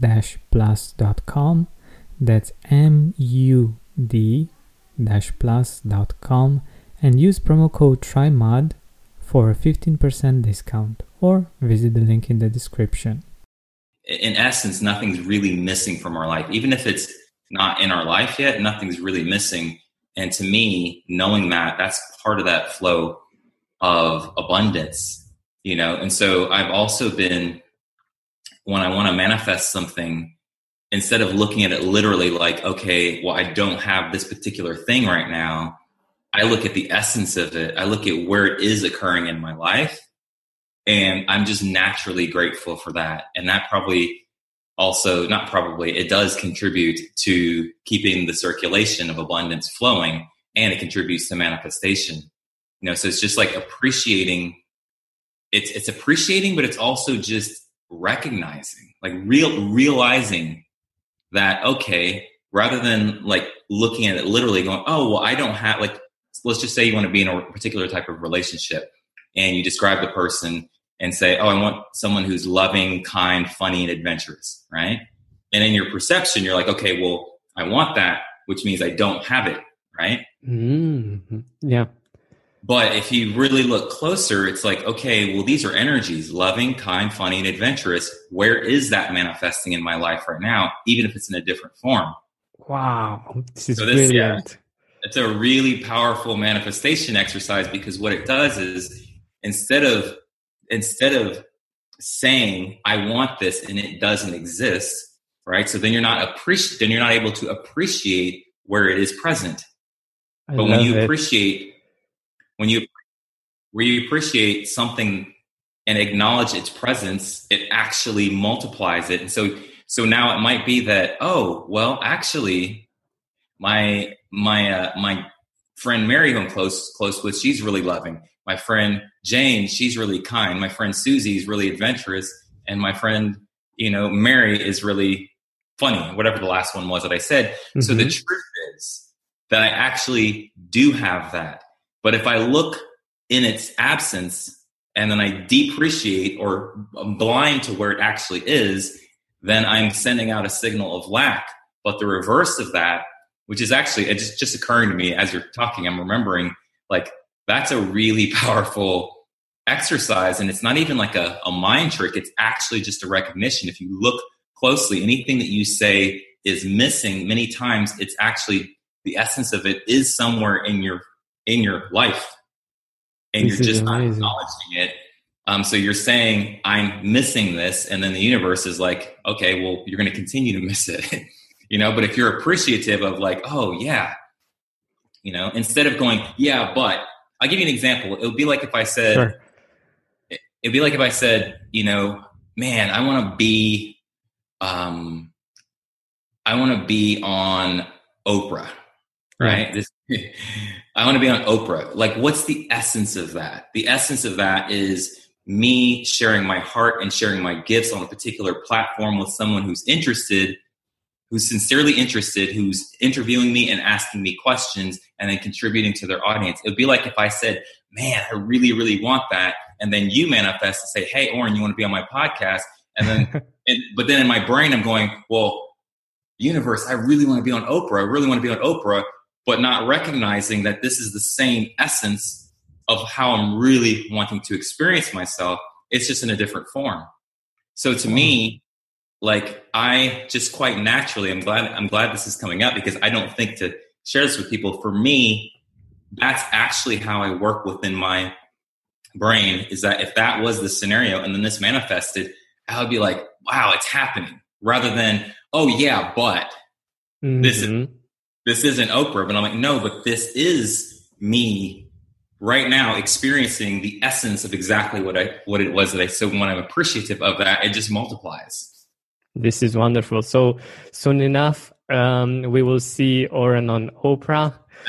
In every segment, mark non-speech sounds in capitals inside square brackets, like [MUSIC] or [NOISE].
mood-plus.com. That's M U D plus.com and use promo code TRYMOD for a 15% discount or visit the link in the description. In essence, nothing's really missing from our life. Even if it's not in our life yet, nothing's really missing. And to me, knowing that, that's part of that flow of abundance, you know? And so I've also been, when I want to manifest something, instead of looking at it literally like, okay, well, I don't have this particular thing right now, I look at the essence of it. I look at where it is occurring in my life. And I'm just naturally grateful for that. And that probably also, not probably, it does contribute to keeping the circulation of abundance flowing and it contributes to manifestation. You know, so it's just like appreciating it's it's appreciating, but it's also just recognizing, like real realizing that okay, rather than like looking at it literally going, oh well, I don't have like let's just say you want to be in a particular type of relationship and you describe the person and say, Oh, I want someone who's loving, kind, funny, and adventurous, right? And in your perception, you're like, Okay, well, I want that, which means I don't have it, right? Mm-hmm. Yeah. But if you really look closer, it's like, okay, well, these are energies loving, kind, funny, and adventurous. Where is that manifesting in my life right now, even if it's in a different form? Wow. This is so this, brilliant. Yeah, it's a really powerful manifestation exercise because what it does is instead of instead of saying I want this and it doesn't exist, right? So then you're not appreciate then you're not able to appreciate where it is present. I but when you it. appreciate when you where you appreciate something and acknowledge its presence, it actually multiplies it. And so so now it might be that, oh, well, actually, my my uh, my friend Mary, who I'm close close with, she's really loving. My friend Jane, she's really kind. My friend Susie is really adventurous, and my friend, you know, Mary is really funny. Whatever the last one was that I said. Mm-hmm. So the mm-hmm. truth is that I actually do have that. But if I look in its absence and then I depreciate or I'm blind to where it actually is, then I'm sending out a signal of lack. But the reverse of that which is actually it's just, occurring to me as you're talking. I'm remembering like that's a really [LAUGHS] powerful exercise, and it's not even like a, a mind trick. It's actually just a recognition. If you look closely, anything that you say is missing many times, it's actually the essence of it is somewhere in your in your life, and this you're just not acknowledging it. Um, so you're saying I'm missing this, and then the universe is like, okay, well, you're going to continue to [LAUGHS] miss it. you know but if you're appreciative of like oh yeah you know instead of going yeah but i'll give you an example it would be like if i said sure. it'd be like if i said you know man i want to be um i want to be on oprah right, right? This, [LAUGHS] i want to be on oprah like what's the essence of that the essence of that is me sharing my heart and sharing my gifts on a particular platform with someone who's interested who's sincerely interested, who's interviewing me and asking me questions and then contributing to their audience. It would be like if I said, man, I really, really want that. And then you manifest and say, hey, Oren, you want to be on my podcast? And then, [LAUGHS] and, but then in my brain, I'm going, well, universe, I really want to be on Oprah. I really want to be on Oprah, but not recognizing that this is the same essence of how I'm really wanting to experience myself. It's just in a different form. So to me, like I just quite naturally, I'm glad I'm glad this is coming up because I don't think to share this with people. For me, that's actually how I work within my brain. Is that if that was the scenario and then this manifested, I would be like, wow, it's happening, rather than oh yeah, but mm-hmm. this is mm-hmm. This isn't Oprah. But I'm like, no, but this is me right now experiencing the essence of exactly what I what it was that I so when I'm appreciative of that, it just multiplies. This is wonderful. So soon enough, um, we will see Oren on Oprah. [LAUGHS]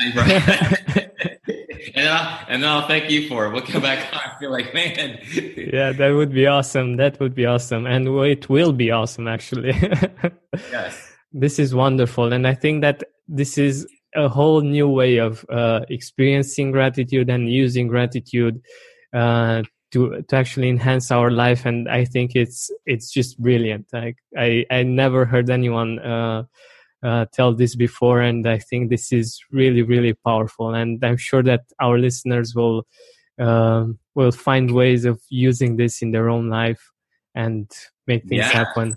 and I'll, and I'll thank you for it. We'll come back on. I feel like, man. yeah, that would be awesome. That would be awesome. And it will be awesome, actually. [LAUGHS] yes. This is wonderful. And I think that this is a whole new way of uh, experiencing gratitude and using gratitude uh, to to actually enhance our life. And i think it's it's just brilliant. Like i i never heard anyone uh, uh, tell this before. And i think this is really really powerful. And i'm sure that our listeners will uh, will find ways of using this in their own life and make things yeah. happen